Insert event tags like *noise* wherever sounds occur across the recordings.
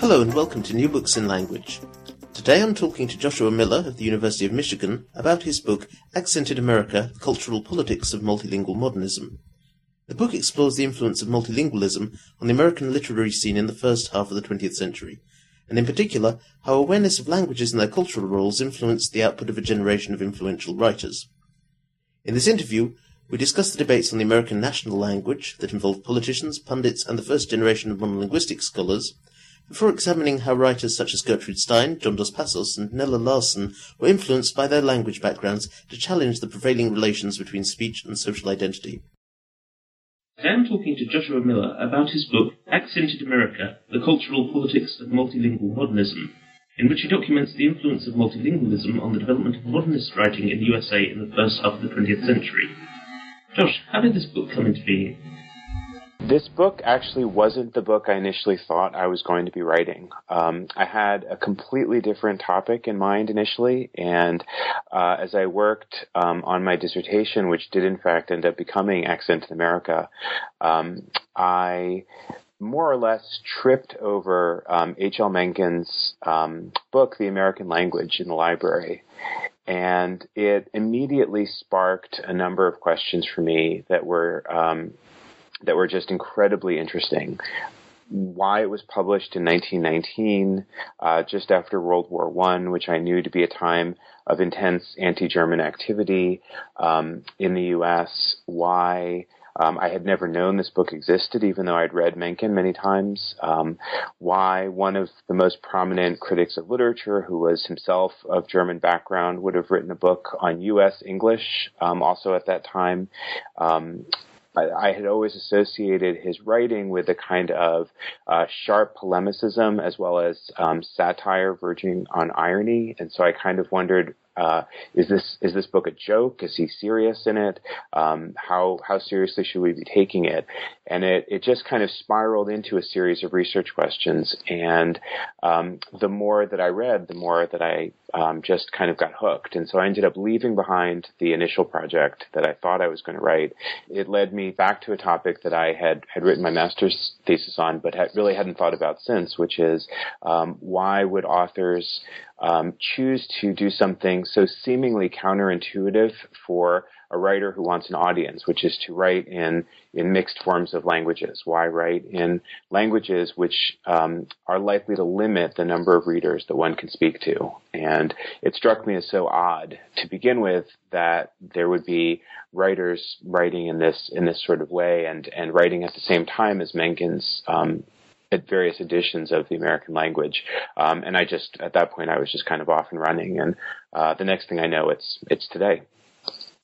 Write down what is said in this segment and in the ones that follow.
Hello and welcome to New Books in Language. Today I'm talking to Joshua Miller of the University of Michigan about his book Accented America Cultural Politics of Multilingual Modernism. The book explores the influence of multilingualism on the American literary scene in the first half of the 20th century, and in particular, how awareness of languages and their cultural roles influenced the output of a generation of influential writers. In this interview, we discuss the debates on the American national language that involved politicians, pundits, and the first generation of monolinguistic scholars, before examining how writers such as Gertrude Stein, John Dos Passos, and Nella Larsen were influenced by their language backgrounds to challenge the prevailing relations between speech and social identity. I am talking to Joshua Miller about his book, Accented America The Cultural Politics of Multilingual Modernism, in which he documents the influence of multilingualism on the development of modernist writing in the USA in the first half of the 20th century. Josh, how did this book come into being? This book actually wasn't the book I initially thought I was going to be writing. Um, I had a completely different topic in mind initially, and uh, as I worked um, on my dissertation, which did in fact end up becoming Accented America, um, I more or less tripped over H.L. Um, Mencken's um, book, The American Language, in the library. And it immediately sparked a number of questions for me that were um, that were just incredibly interesting. Why it was published in 1919, uh, just after World War One, which I knew to be a time of intense anti-German activity um, in the U.S. Why um, I had never known this book existed, even though I'd read Mencken many times. Um, why one of the most prominent critics of literature, who was himself of German background, would have written a book on U.S. English, um, also at that time. Um, I, had always associated his writing with a kind of uh, sharp polemicism as well as um, satire verging on irony, and so I kind of wondered uh, is this is this book a joke? Is he serious in it? Um, how how seriously should we be taking it? And it it just kind of spiraled into a series of research questions. And um, the more that I read, the more that I um, just kind of got hooked. And so I ended up leaving behind the initial project that I thought I was going to write. It led me back to a topic that I had had written my master's thesis on, but had, really hadn't thought about since, which is um, why would authors um, choose to do something so seemingly counterintuitive for a writer who wants an audience, which is to write in in mixed forms of languages. Why write in languages which um, are likely to limit the number of readers that one can speak to? And it struck me as so odd to begin with that there would be writers writing in this in this sort of way and and writing at the same time as Mencken's um, at various editions of the American language. Um, and I just, at that point, I was just kind of off and running. And uh, the next thing I know, it's it's today.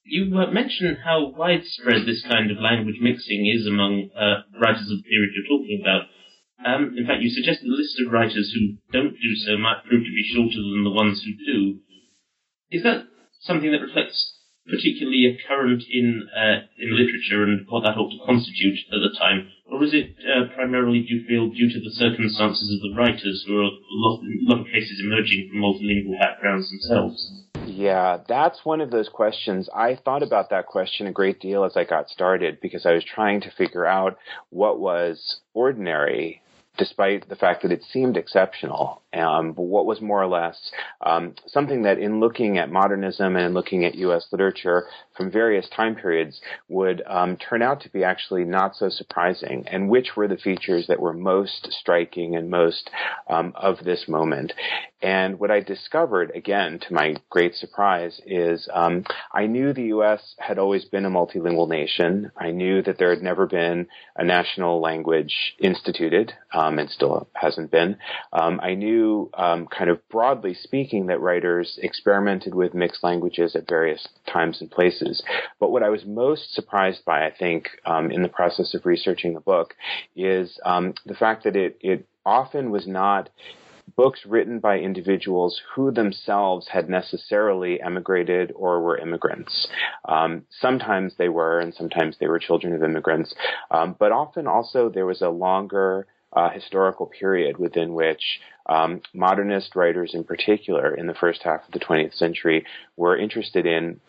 You uh, mentioned how widespread this kind of language mixing is among uh, writers of the period you're talking about. Um, in fact, you suggest the list of writers who don't do so might prove to be shorter than the ones who do. Is that something that reflects particularly a current in uh, in literature and what that ought to constitute at the time, or is it uh, primarily, do you feel, due to the circumstances of the writers who are a lot, a lot of cases emerging from multilingual backgrounds themselves? Yeah, that's one of those questions. I thought about that question a great deal as I got started because I was trying to figure out what was ordinary despite the fact that it seemed exceptional, um, but what was more or less um, something that, in looking at modernism and looking at U.S. literature from various time periods, would um, turn out to be actually not so surprising, and which were the features that were most striking and most um, of this moment. And what I discovered, again, to my great surprise, is um, I knew the U.S. had always been a multilingual nation. I knew that there had never been a national language instituted. Um, and still hasn't been. Um, I knew, um, kind of broadly speaking, that writers experimented with mixed languages at various times and places. But what I was most surprised by, I think, um, in the process of researching the book, is um, the fact that it, it often was not books written by individuals who themselves had necessarily emigrated or were immigrants. Um, sometimes they were, and sometimes they were children of immigrants, um, but often also there was a longer uh, historical period within which um, modernist writers, in particular, in the first half of the 20th century, were interested in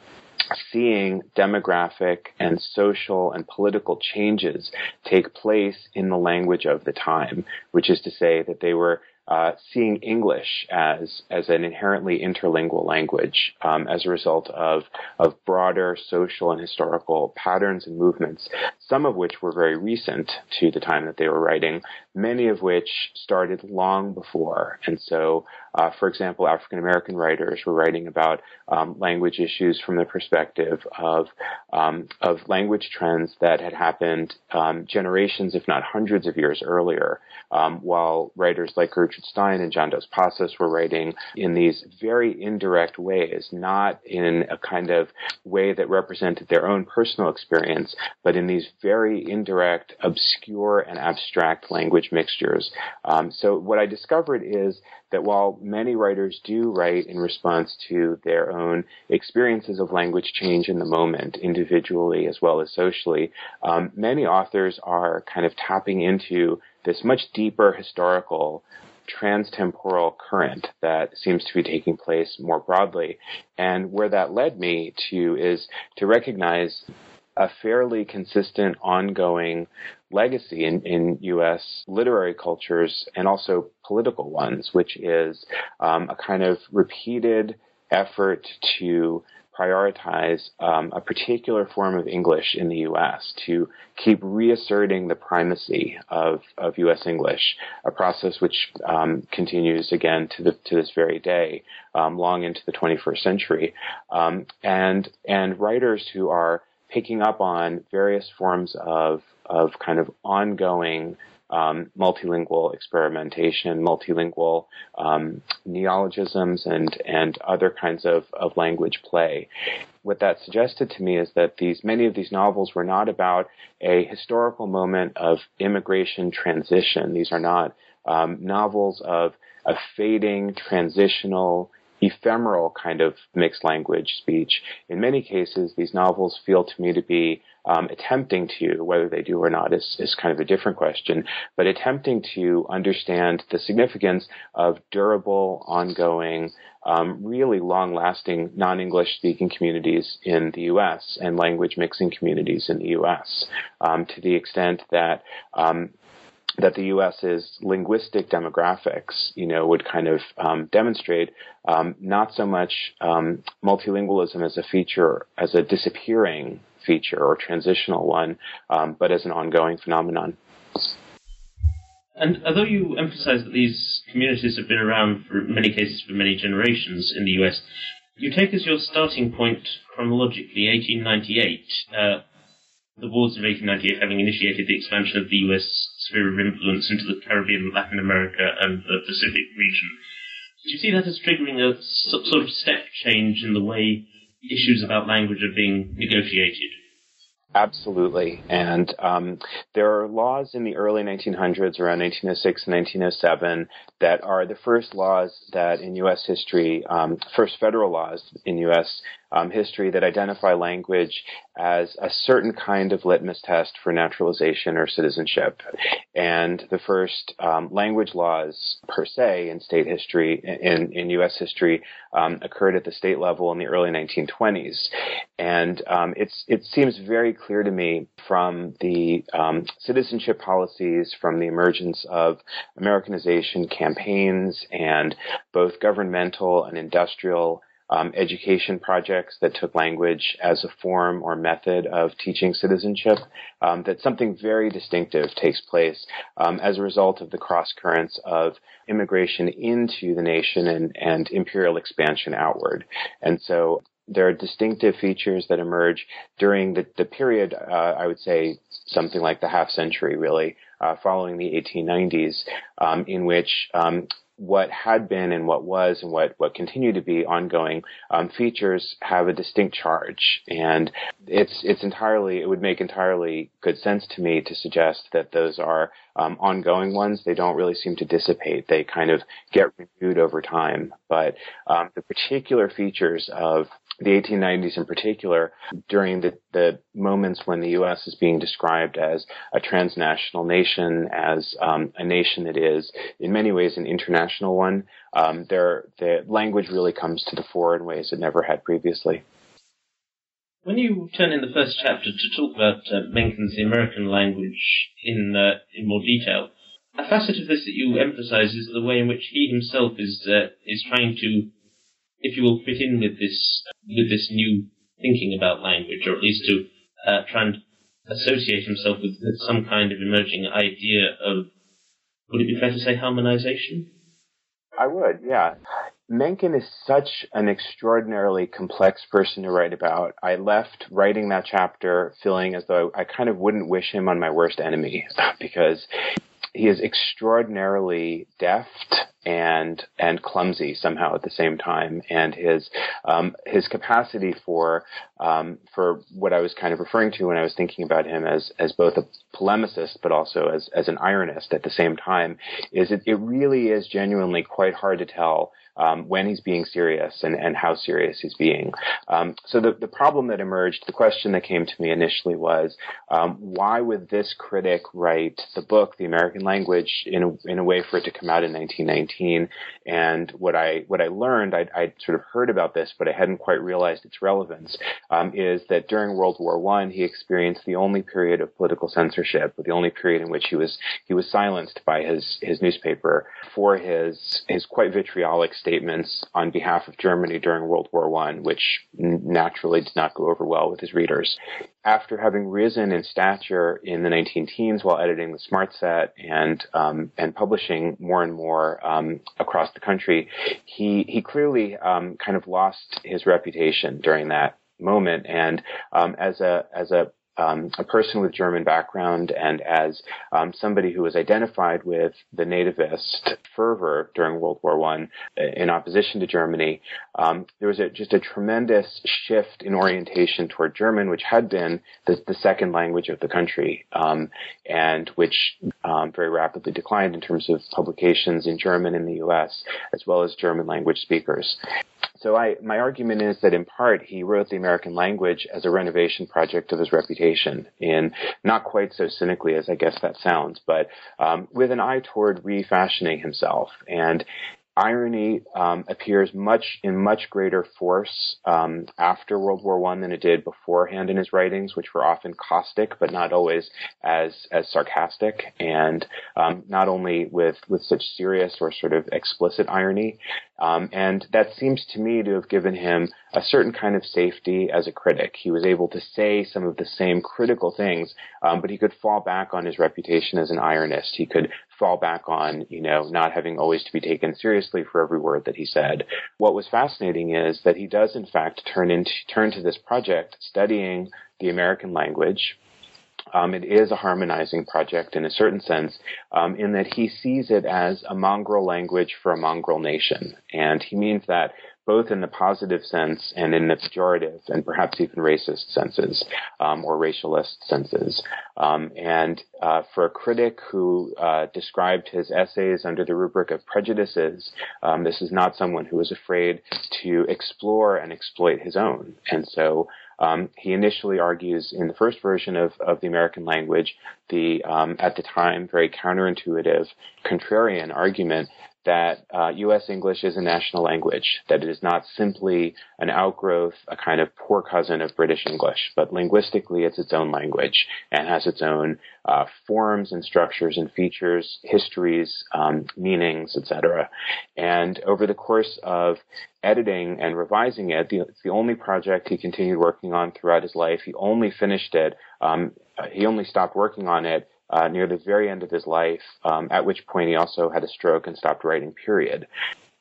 seeing demographic and social and political changes take place in the language of the time, which is to say that they were uh, seeing English as as an inherently interlingual language um, as a result of of broader social and historical patterns and movements, some of which were very recent to the time that they were writing, many of which started long before. And so, uh, for example, African American writers were writing about um, language issues from the perspective of um, of language trends that had happened um, generations, if not hundreds of years earlier, um, while writers like Gertrude Stein and John Dos Passos were writing in these very indirect ways, not in a kind of way that represented their own personal experience, but in these very indirect, obscure, and abstract language mixtures. Um, so what I discovered is that while many writers do write in response to their own experiences of language change in the moment, individually as well as socially, um, many authors are kind of tapping into this much deeper historical transtemporal current that seems to be taking place more broadly. And where that led me to is to recognize a fairly consistent ongoing legacy in, in U.S. literary cultures and also political ones, which is um, a kind of repeated effort to prioritize um, a particular form of English in the U.S. to keep reasserting the primacy of, of U.S. English, a process which um, continues again to the to this very day, um, long into the 21st century, um, and and writers who are picking up on various forms of of kind of ongoing um, multilingual experimentation, multilingual um, neologisms, and and other kinds of, of language play. What that suggested to me is that these many of these novels were not about a historical moment of immigration transition. These are not um, novels of a fading, transitional, ephemeral kind of mixed language speech. In many cases, these novels feel to me to be um, attempting to, whether they do or not is, is kind of a different question, but attempting to understand the significance of durable, ongoing, um, really long lasting non English speaking communities in the US and language mixing communities in the US um, to the extent that um, that the U.S.'s linguistic demographics, you know, would kind of um, demonstrate um, not so much um, multilingualism as a feature, as a disappearing feature or transitional one, um, but as an ongoing phenomenon. And although you emphasize that these communities have been around for many cases for many generations in the U.S., you take as your starting point chronologically 1898, uh, the wars of 1898 having initiated the expansion of the U.S. sphere of influence into the Caribbean, Latin America, and the Pacific region. Do you see that as triggering a sort of step change in the way issues about language are being negotiated? Absolutely. And um, there are laws in the early 1900s, around 1906 and 1907, that are the first laws that in U.S. history, um, first federal laws in U.S. Um, history that identify language as a certain kind of litmus test for naturalization or citizenship. And the first um, language laws per se in state history, in, in U.S. history, um, occurred at the state level in the early 1920s. And um, it's, it seems very clear to me from the um, citizenship policies, from the emergence of Americanization campaigns and both governmental and industrial um, education projects that took language as a form or method of teaching citizenship, um, that something very distinctive takes place um, as a result of the cross currents of immigration into the nation and, and imperial expansion outward. And so there are distinctive features that emerge during the, the period, uh, I would say something like the half century really, uh, following the 1890s, um, in which um, what had been and what was and what, what continue to be ongoing um, features have a distinct charge. And it's, it's entirely, it would make entirely good sense to me to suggest that those are um, ongoing ones. They don't really seem to dissipate. They kind of get renewed over time. But um, the particular features of the 1890s in particular, during the, the moments when the U.S. is being described as a transnational nation, as um, a nation that is in many ways an international one, um, there, the language really comes to the fore in ways it never had previously. When you turn in the first chapter to talk about uh, Mencken's American Language in uh, in more detail, a facet of this that you emphasize is the way in which he himself is uh, is trying to if you will, fit in with this with this new thinking about language, or at least to uh, try and associate himself with some kind of emerging idea of, would it be fair to say, harmonization? I would, yeah. Mencken is such an extraordinarily complex person to write about. I left writing that chapter feeling as though I kind of wouldn't wish him on my worst enemy *laughs* because he is extraordinarily deft and and clumsy somehow at the same time, and his um, his capacity for um, for what I was kind of referring to when I was thinking about him as as both a polemicist but also as as an ironist at the same time is it, it really is genuinely quite hard to tell um, when he's being serious and, and how serious he's being. Um, so the, the problem that emerged, the question that came to me initially was, um, why would this critic write the book, The American Language, in a, in a way for it to come out in 1919? And what I what I learned, I'd, I'd sort of heard about this, but I hadn't quite realized its relevance, um, is that during World War One, he experienced the only period of political censorship, the only period in which he was he was silenced by his his newspaper for his his quite vitriolic statements on behalf of Germany during World War One, which naturally did not go over well with his readers. After having risen in stature in the 19 teens while editing the Smart Set and um, and publishing more and more um, across the country, he he clearly um, kind of lost his reputation during that moment. And um, as a as a um, a person with German background and as um, somebody who was identified with the nativist fervor during World War One in opposition to Germany, um, there was a, just a tremendous shift in orientation toward German, which had been the, the second language of the country, um, and which um, very rapidly declined in terms of publications in German in the U.S. as well as German language speakers. So I, my argument is that in part he wrote the American language as a renovation project of his reputation, in not quite so cynically as I guess that sounds, but um, with an eye toward refashioning himself. And irony um, appears much in much greater force um, after World War One than it did beforehand in his writings, which were often caustic but not always as as sarcastic, and um, not only with with such serious or sort of explicit irony. Um, and that seems to me to have given him a certain kind of safety as a critic. He was able to say some of the same critical things, um, but he could fall back on his reputation as an ironist. He could fall back on, you know, not having always to be taken seriously for every word that he said. What was fascinating is that he does in fact turn into turn to this project studying the American language, um, it is a harmonizing project in a certain sense, um, in that he sees it as a mongrel language for a mongrel nation. And he means that both in the positive sense and in the pejorative and perhaps even racist senses um, or racialist senses. Um, and uh, for a critic who uh, described his essays under the rubric of prejudices, um, this is not someone who is afraid to explore and exploit his own. And so um, he initially argues in the first version of, of the American language the, um, at the time, very counterintuitive, contrarian argument that uh, U.S. English is a national language, that it is not simply an outgrowth, a kind of poor cousin of British English, but linguistically it's its own language and has its own uh, forms and structures and features, histories, um, meanings, etc. And over the course of editing and revising it, the, it's the only project he continued working on throughout his life. He only finished it. Um, he only stopped working on it uh, near the very end of his life, um, at which point he also had a stroke and stopped writing, period.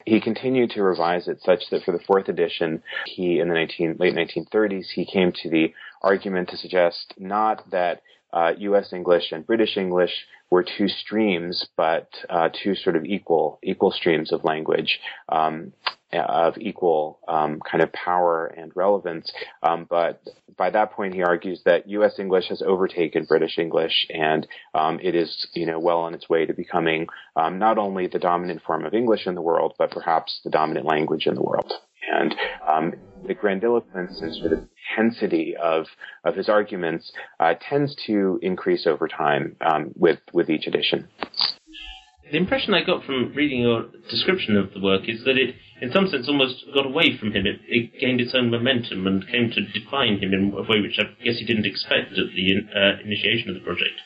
He continued to revise it such that for the fourth edition, he, in the 19, late 1930s, he came to the argument to suggest not that uh, U.S. English and British English were two streams, but uh, two sort of equal equal streams of language. Um, of equal um, kind of power and relevance. Um, but by that point, he argues that U.S. English has overtaken British English, and um, it is, you know, well on its way to becoming um, not only the dominant form of English in the world, but perhaps the dominant language in the world. And um, the grandiloquence and sort of intensity of of his arguments uh, tends to increase over time um, with with each edition. The impression I got from reading your description of the work is that it, in some sense, almost got away from him. It, it gained its own momentum and came to define him in a way which I guess he didn't expect at the uh, initiation of the project.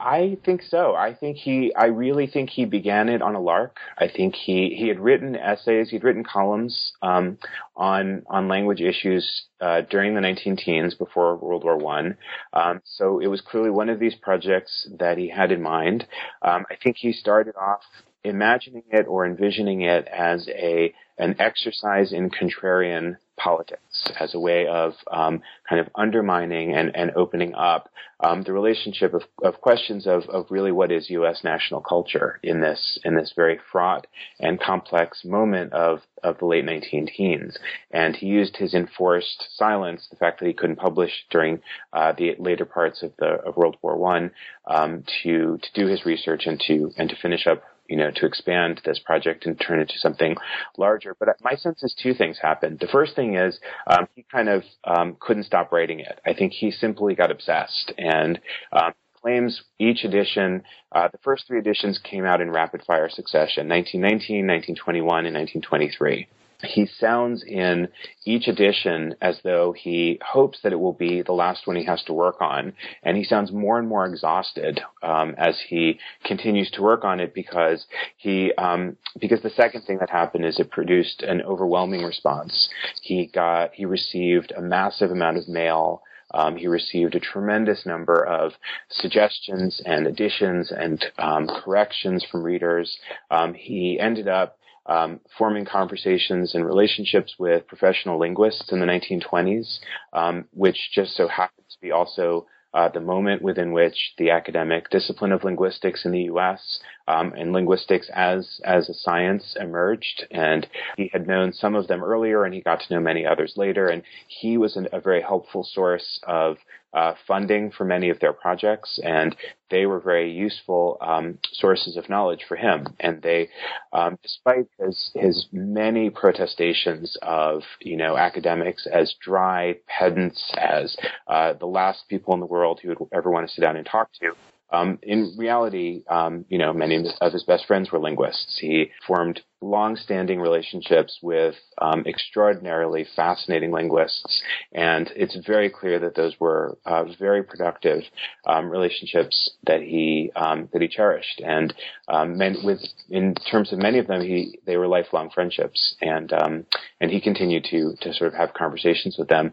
I think so. I think he, I really think he began it on a lark. I think he, he had written essays, he'd written columns, um, on, on language issues, uh, during the 19 teens before World War One. Um, so it was clearly one of these projects that he had in mind. Um, I think he started off imagining it or envisioning it as a, an exercise in contrarian politics as a way of um, kind of undermining and, and opening up um, the relationship of, of questions of, of really what is U.S. national culture in this in this very fraught and complex moment of of the late 19 teens. And he used his enforced silence, the fact that he couldn't publish during uh, the later parts of the of World War One, um, to to do his research and to and to finish up you know, to expand this project and turn it into something larger. But my sense is two things happened. The first thing is um, he kind of um, couldn't stop writing it. I think he simply got obsessed and um, claims each edition, uh, the first three editions came out in rapid fire succession, 1919, 1921, and 1923 he sounds in each edition as though he hopes that it will be the last one he has to work on, and he sounds more and more exhausted um, as he continues to work on it because he um, because the second thing that happened is it produced an overwhelming response. He got he received a massive amount of mail. Um, he received a tremendous number of suggestions and additions and um, corrections from readers. Um, he ended up um, forming conversations and relationships with professional linguists in the 1920s, um, which just so happens to be also uh, the moment within which the academic discipline of linguistics in the U.S. Um, and linguistics as as a science emerged, and he had known some of them earlier, and he got to know many others later, and he was an, a very helpful source of uh, funding for many of their projects, and they were very useful um, sources of knowledge for him. And they, um, despite his his many protestations of you know academics as dry pedants, as uh, the last people in the world who would ever want to sit down and talk to, um, in reality, um, you know, many of his best friends were linguists. He formed long-standing relationships with um, extraordinarily fascinating linguists, and it's very clear that those were uh, very productive um, relationships that he um, that he cherished. And um, with in terms of many of them, he they were lifelong friendships, and and he continued to to sort of have conversations with them.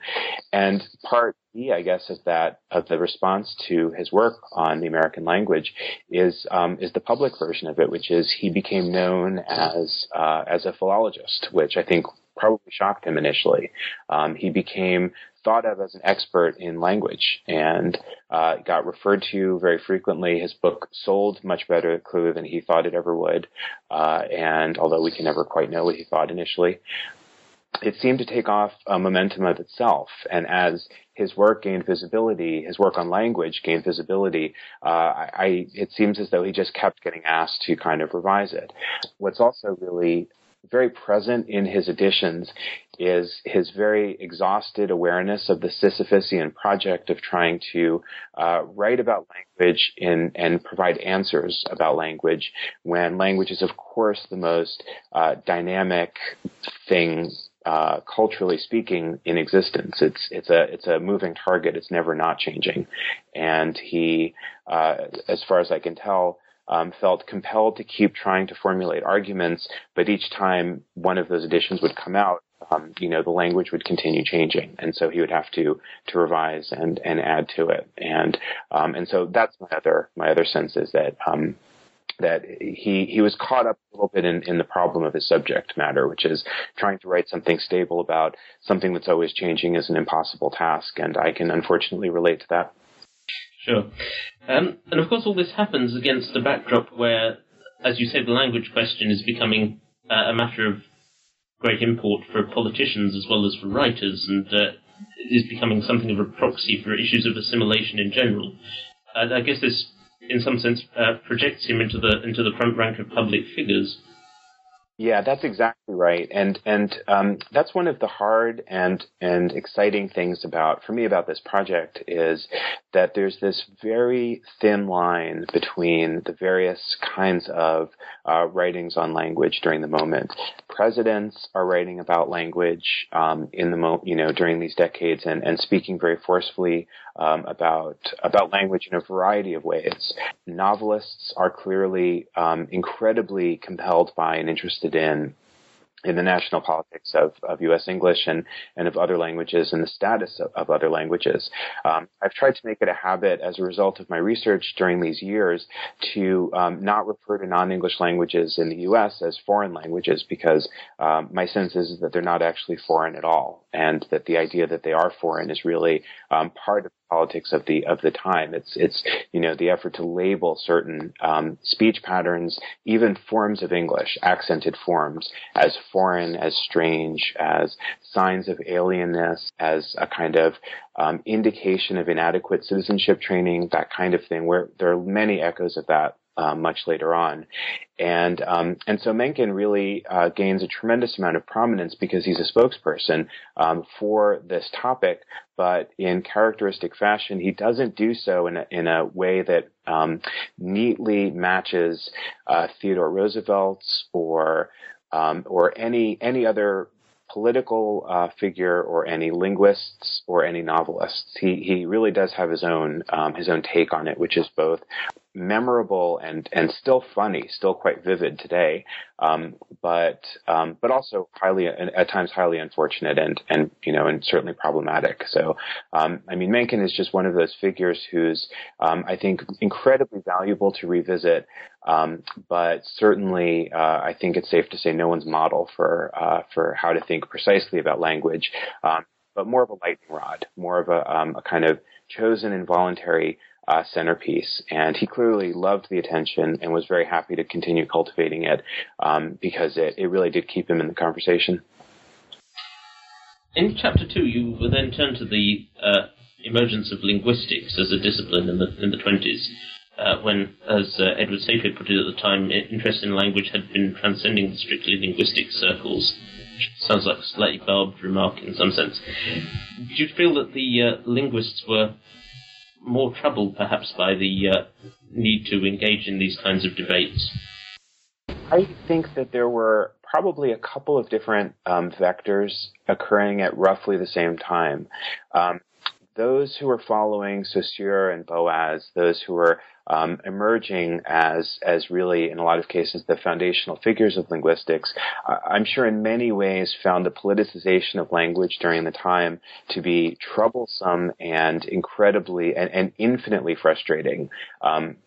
And part I guess, of that of the response to his work on the American language is um, is the public version of it, which is he became known as uh, as a philologist, which I think probably shocked him initially. Um, he became thought of as an expert in language and uh, got referred to very frequently. His book sold much better, clearly, than he thought it ever would. Uh, and although we can never quite know what he thought initially, it seemed to take off a momentum of itself. And as his work gained visibility, his work on language gained visibility, uh, I, it seems as though he just kept getting asked to kind of revise it. What's also really very present in his editions is his very exhausted awareness of the Sisyphusian project of trying to uh, write about language in, and provide answers about language when language is, of course, the most uh, dynamic thing uh, culturally speaking, in existence. It's it's a it's a moving target. It's never not changing, and he, uh, as far as I can tell. Um, felt compelled to keep trying to formulate arguments, but each time one of those editions would come out, um, you know, the language would continue changing, and so he would have to to revise and and add to it, and um, and so that's my other my other sense is that um, that he he was caught up a little bit in, in the problem of his subject matter, which is trying to write something stable about something that's always changing is an impossible task, and I can unfortunately relate to that. Sure. Um, and of course, all this happens against a backdrop where, as you say, the language question is becoming uh, a matter of great import for politicians as well as for writers, and uh, is becoming something of a proxy for issues of assimilation in general. Uh, I guess this, in some sense, uh, projects him into the into the front rank of public figures. Yeah, that's exactly right, and and um, that's one of the hard and and exciting things about for me about this project is that there's this very thin line between the various kinds of uh, writings on language during the moment. Presidents are writing about language um, in the mo- you know during these decades and and speaking very forcefully um, about about language in a variety of ways. Novelists are clearly um, incredibly compelled by and interested in in the national politics of, of U.S. English and, and of other languages and the status of, of other languages. Um, I've tried to make it a habit as a result of my research during these years to um, not refer to non-English languages in the U.S. as foreign languages because um, my sense is that they're not actually foreign at all and that the idea that they are foreign is really um, part of politics of the of the time. It's it's you know the effort to label certain um, speech patterns, even forms of English, accented forms, as foreign, as strange, as signs of alienness, as a kind of um, indication of inadequate citizenship training, that kind of thing. Where there are many echoes of that uh, much later on. And um, and so Mencken really uh, gains a tremendous amount of prominence because he's a spokesperson um, for this topic. But in characteristic fashion, he doesn't do so in a, in a way that um, neatly matches uh, Theodore Roosevelt's or um, or any any other political uh, figure or any linguists or any novelists. He he really does have his own um, his own take on it, which is both memorable and and still funny, still quite vivid today, um, but um, but also highly at times highly unfortunate and and you know and certainly problematic. So um, I mean, Mencken is just one of those figures who's um, I think incredibly valuable to revisit, um, but certainly uh, I think it's safe to say no one's model for uh, for how to think precisely about language. Um, but more of a lightning rod, more of a, a kind of chosen involuntary uh, centerpiece. And he clearly loved the attention and was very happy to continue cultivating it um, because it, it really did keep him in the conversation. In chapter two, you then turn to the uh, emergence of linguistics as a discipline in the in the twenties. Uh, when, as uh, Edward Sapir put it at the time, interest in language had been transcending the strictly linguistic circles. Which sounds like a slightly barbed remark in some sense. Do you feel that the uh, linguists were more troubled perhaps by the uh, need to engage in these kinds of debates? I think that there were probably a couple of different um, vectors occurring at roughly the same time. Um, those who were following Saussure and Boas, those who were um, emerging as as really in a lot of cases the foundational figures of linguistics, I'm sure in many ways found the politicization of language during the time to be troublesome and incredibly and, and infinitely frustrating. Um,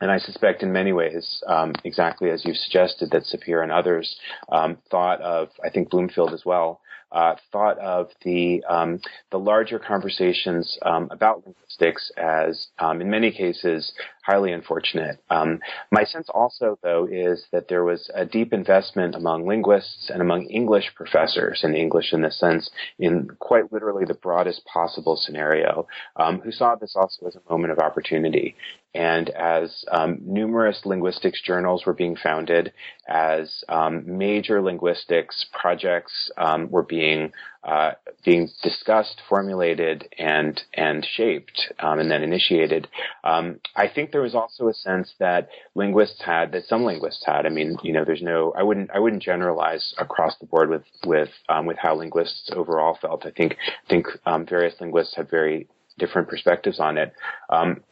and I suspect in many ways, um, exactly as you've suggested, that Sapir and others um, thought of, I think Bloomfield as well, uh, thought of the um, the larger conversations um, about linguistics as, um, in many cases, highly unfortunate. Um, my sense also, though, is that there was a deep investment among linguists and among English professors in English in this sense, in quite literally the broadest possible scenario, um, who saw this also as a moment of opportunity. And as um, numerous linguistics journals were being founded, as um, major linguistics projects um, were being uh, being discussed, formulated, and and shaped, um, and then initiated. Um, I think there was also a sense that linguists had, that some linguists had. I mean, you know, there's no, I wouldn't, I wouldn't generalize across the board with with um, with how linguists overall felt. I think I think um, various linguists had very different perspectives on it. Um,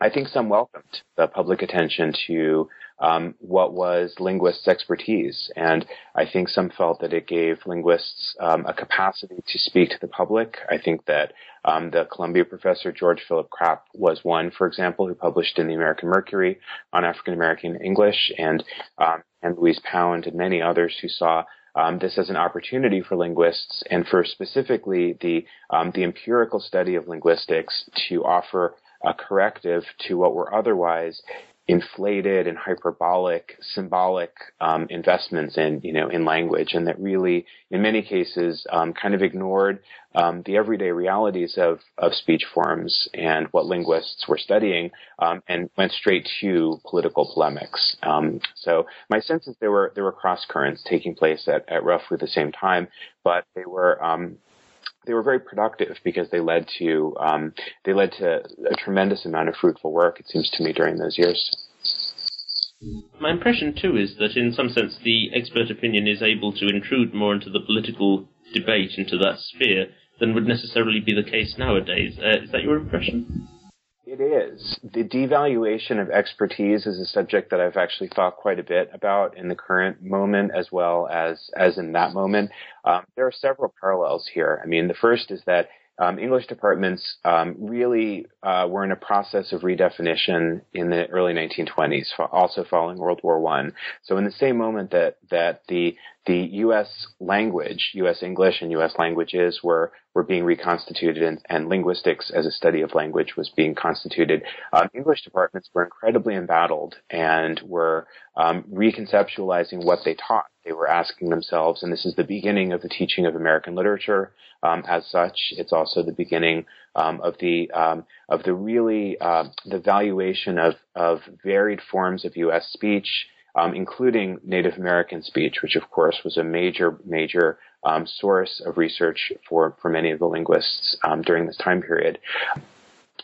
I think some welcomed the public attention to um, what was linguists' expertise. And I think some felt that it gave linguists um, a capacity to speak to the public. I think that um, the Columbia professor George Philip Krapp was one, for example, who published in the American Mercury on African American English, and um, and Louise Pound and many others who saw um, this as an opportunity for linguists and for specifically the um, the empirical study of linguistics to offer a corrective to what were otherwise inflated and hyperbolic, symbolic um, investments in you know in language, and that really, in many cases, um, kind of ignored um, the everyday realities of of speech forms and what linguists were studying, um, and went straight to political polemics. Um, so my sense is there were there were cross currents taking place at, at roughly the same time, but they were um, they were very productive because they led to um, they led to a tremendous amount of fruitful work. It seems to me during those years. My impression too is that in some sense the expert opinion is able to intrude more into the political debate into that sphere than would necessarily be the case nowadays. Uh, is that your impression? It is. The devaluation of expertise is a subject that I've actually thought quite a bit about in the current moment as well as, as in that moment. Um, there are several parallels here. I mean, the first is that um, English departments um, really uh, were in a process of redefinition in the early 1920s, also following World War One. So, in the same moment that that the the U.S. language, U.S. English and U.S. languages were were being reconstituted, and, and linguistics as a study of language was being constituted. Um, English departments were incredibly embattled and were um, reconceptualizing what they taught. They were asking themselves, and this is the beginning of the teaching of American literature. Um, as such, it's also the beginning um, of the um, of the really uh, the valuation of of varied forms of U.S. speech um, including Native American speech, which of course was a major, major um, source of research for, for many of the linguists during this time period.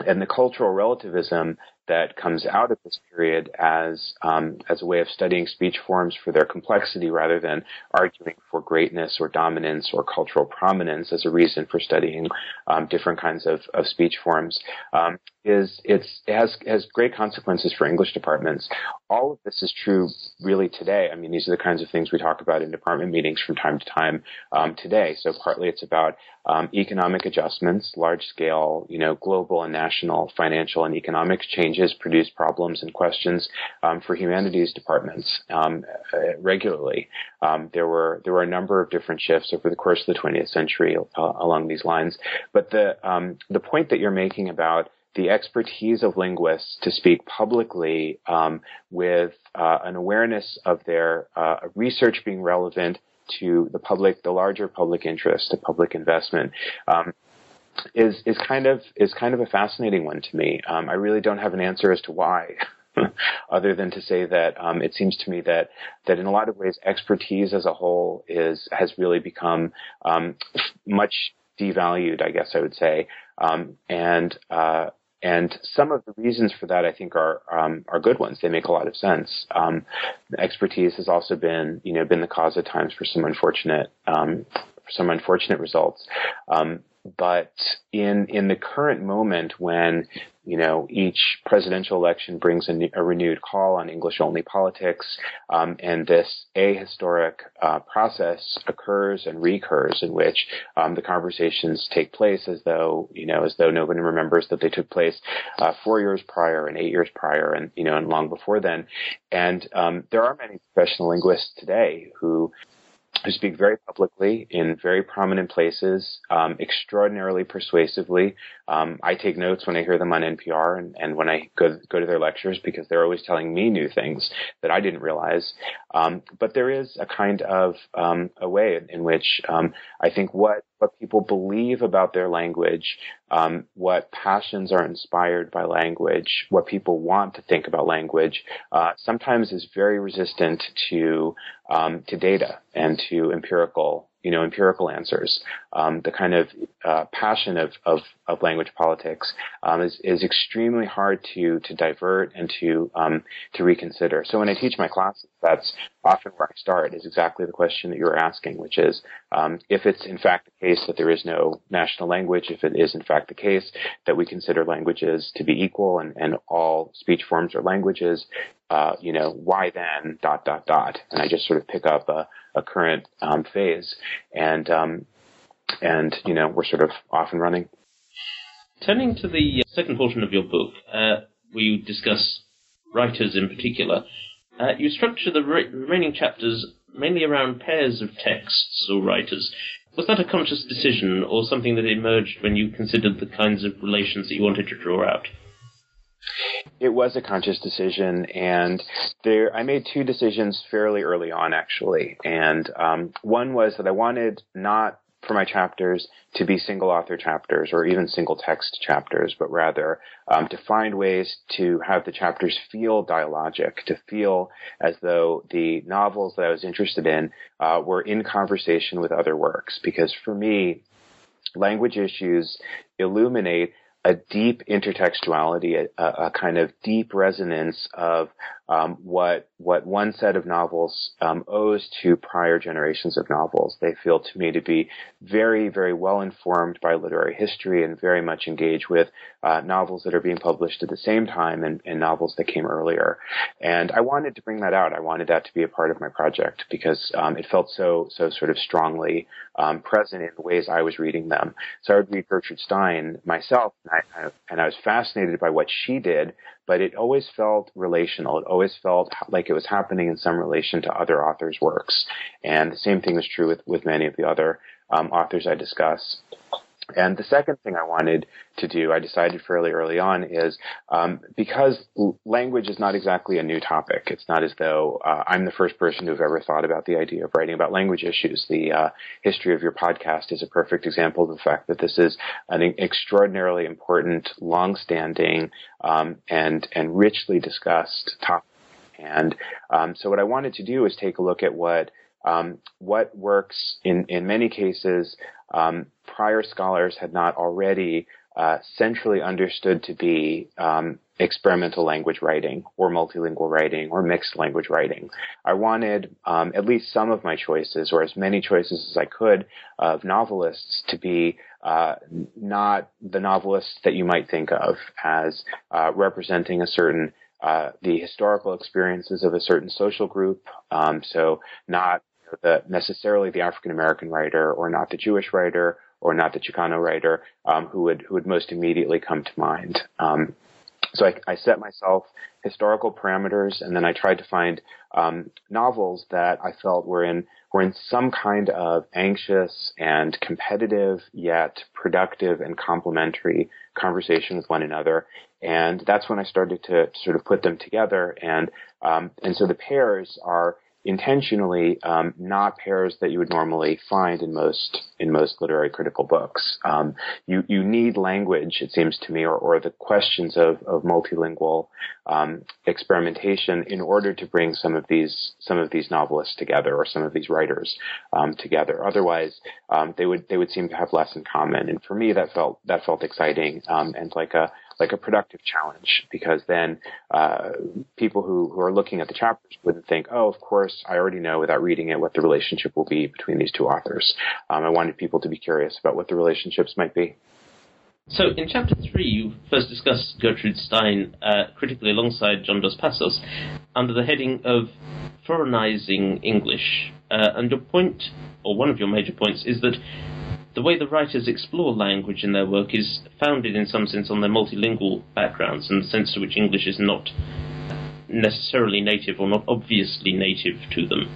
And the cultural relativism that comes out of this period as um, as a way of studying speech forms for their complexity rather than arguing for greatness or dominance or cultural prominence as a reason for studying um, different kinds of, of speech forms. Um, is it's it has has great consequences for English departments. All of this is true really today. I mean, these are the kinds of things we talk about in department meetings from time to time um, today. So partly it's about um, economic adjustments, large scale, you know, global and national financial and economic changes produce problems and questions um, for humanities departments um, uh, regularly. Um, there were there were a number of different shifts over the course of the 20th century uh, along these lines. But the um, the point that you're making about the expertise of linguists to speak publicly um, with uh, an awareness of their uh, research being relevant to the public, the larger public interest, to public investment. Um, is is kind of is kind of a fascinating one to me. Um, I really don't have an answer as to why. *laughs* other than to say that um, it seems to me that that in a lot of ways expertise as a whole is has really become um, much devalued, I guess I would say, um, and uh, and some of the reasons for that, I think, are um, are good ones. They make a lot of sense. Um, expertise has also been, you know, been the cause at times for some unfortunate um, for some unfortunate results. Um, but in in the current moment when you know each presidential election brings a, a renewed call on English only politics, um, and this ahistoric uh, process occurs and recurs in which um, the conversations take place as though you know as though nobody remembers that they took place uh, four years prior and eight years prior and you know and long before then, and um, there are many professional linguists today who who speak very publicly in very prominent places, um, extraordinarily persuasively. Um, I take notes when I hear them on NPR and, and when I go, go to their lectures because they're always telling me new things that I didn't realize. Um, but there is a kind of um, a way in which um, I think what what people believe about their language, um, what passions are inspired by language, what people want to think about language, uh, sometimes is very resistant to um, to data and to empirical you know, empirical answers. Um, the kind of uh, passion of, of, of, language politics um, is, is extremely hard to to divert and to um, to reconsider. So when I teach my classes, that's often where I start. Is exactly the question that you were asking, which is um, if it's in fact the case that there is no national language, if it is in fact the case that we consider languages to be equal and, and all speech forms are languages, uh, you know, why then dot dot dot, and I just sort of pick up a a current um, phase, and um, and you know we're sort of off and running. Turning to the second portion of your book, uh, discuss writers in particular, uh, you structure the re- remaining chapters mainly around pairs of texts or writers. Was that a conscious decision, or something that emerged when you considered the kinds of relations that you wanted to draw out? It was a conscious decision, and there I made two decisions fairly early on, actually. And um, one was that I wanted not for my chapters to be single author chapters or even single text chapters, but rather um, to find ways to have the chapters feel dialogic, to feel as though the novels that I was interested in uh, were in conversation with other works. Because for me, language issues illuminate a deep intertextuality, a, a, kind of deep resonance of um, what what one set of novels um, owes to prior generations of novels. They feel to me to be very, very well informed by literary history and very much engaged with uh, novels that are being published at the same time and, and, novels that came earlier. And I wanted to bring that out. I wanted that to be a part of my project because um, it felt so so sort of strongly um, present in the ways I was reading them. So I would read Gertrude Stein myself, and I, and I was fascinated by what she did but it always felt relational. It always felt like it was happening in some relation to other authors' works. And the same thing was true with, with many of the other um, authors I discuss. And the second thing I wanted to do, I decided fairly early on, is um, because language is not exactly a new topic. It's not as though uh, I'm the first person who've ever thought about the idea of writing about language issues. The uh, history of your podcast is a perfect example of the fact that this is an extraordinarily important, long-standing, um, and and richly discussed topic. And um, so, what I wanted to do is take a look at what um, what works in, in many cases um, prior scholars had not already uh, centrally understood to be um, experimental language writing or multilingual writing or mixed language writing. I wanted um, at least some of my choices or as many choices as I could of novelists to be uh, not the novelists that you might think of as uh, representing a certain uh, the historical experiences of a certain social group. Um, so not the, necessarily the African American writer or not the Jewish writer or not the Chicano writer um, who would who would most immediately come to mind. Um, so I, I, set myself historical parameters, and then I tried to find um, novels that I felt were in were in some kind of anxious and competitive yet productive and complementary conversation with one another. And that's when I started to, sort of put them together. And um, and so the pairs are intentionally um, not pairs that you would normally find in most in most literary critical books. Um, you you need language, it seems to me, or, or the questions of, of multilingual um, experimentation in order to bring some of these some of these novelists together or some of these writers um, together. Otherwise, um, they would they would seem to have less in common. And for me, that felt that felt exciting um, and like a like a productive challenge because then uh, people who, who are looking at the chapters wouldn't think, oh, of course, I already know without reading it what the relationship will be between these two authors. Um, I wanted people to be curious about what the relationships might be. So, in chapter three, you first discuss Gertrude Stein uh, critically alongside John Dos Passos under the heading of foreignizing English. Uh, and your point, or one of your major points, is that the way the writers explore language in their work is founded in some sense on their multilingual backgrounds and the sense to which English is not necessarily native or not obviously native to them.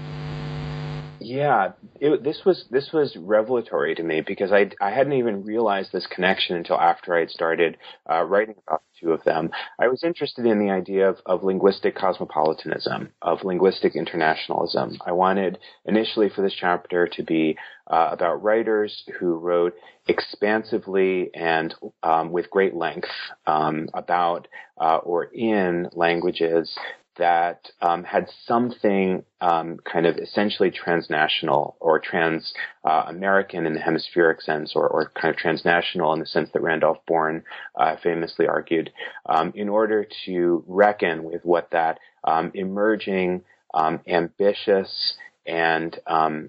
Yeah, it, this was this was revelatory to me because I I hadn't even realized this connection until after I had started uh, writing about the two of them. I was interested in the idea of, of linguistic cosmopolitanism, of linguistic internationalism. I wanted initially for this chapter to be uh, about writers who wrote expansively and um, with great length um, about uh, or in languages that um, had something um, kind of essentially transnational or trans uh, American in the hemispheric sense, or, or, kind of transnational in the sense that Randolph Bourne uh, famously argued, um, in order to reckon with what that um, emerging, um, ambitious, and um,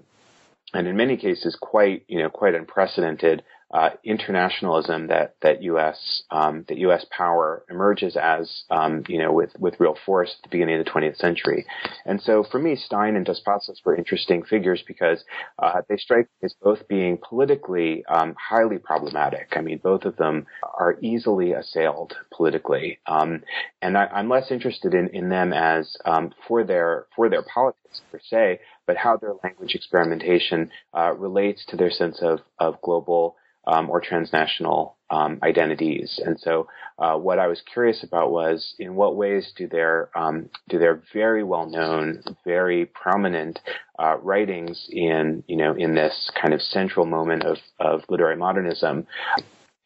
and in many cases quite you know quite unprecedented uh, internationalism that that U.S. Um, that U.S. power emerges as um, you know with with real force at the beginning of the 20th century, and so for me, Stein and Dos Passos were interesting figures because uh, they strike me as both being politically um, highly problematic. I mean, both of them are easily assailed politically, um, and I, am less interested in, in them as um, for their for their politics per se, but how their language experimentation uh, relates to their sense of of global um, or transnational um, identities. And so, uh, what I was curious about was in what ways do their um, do their very well known, very prominent uh, writings in you know in this kind of central moment of of literary modernism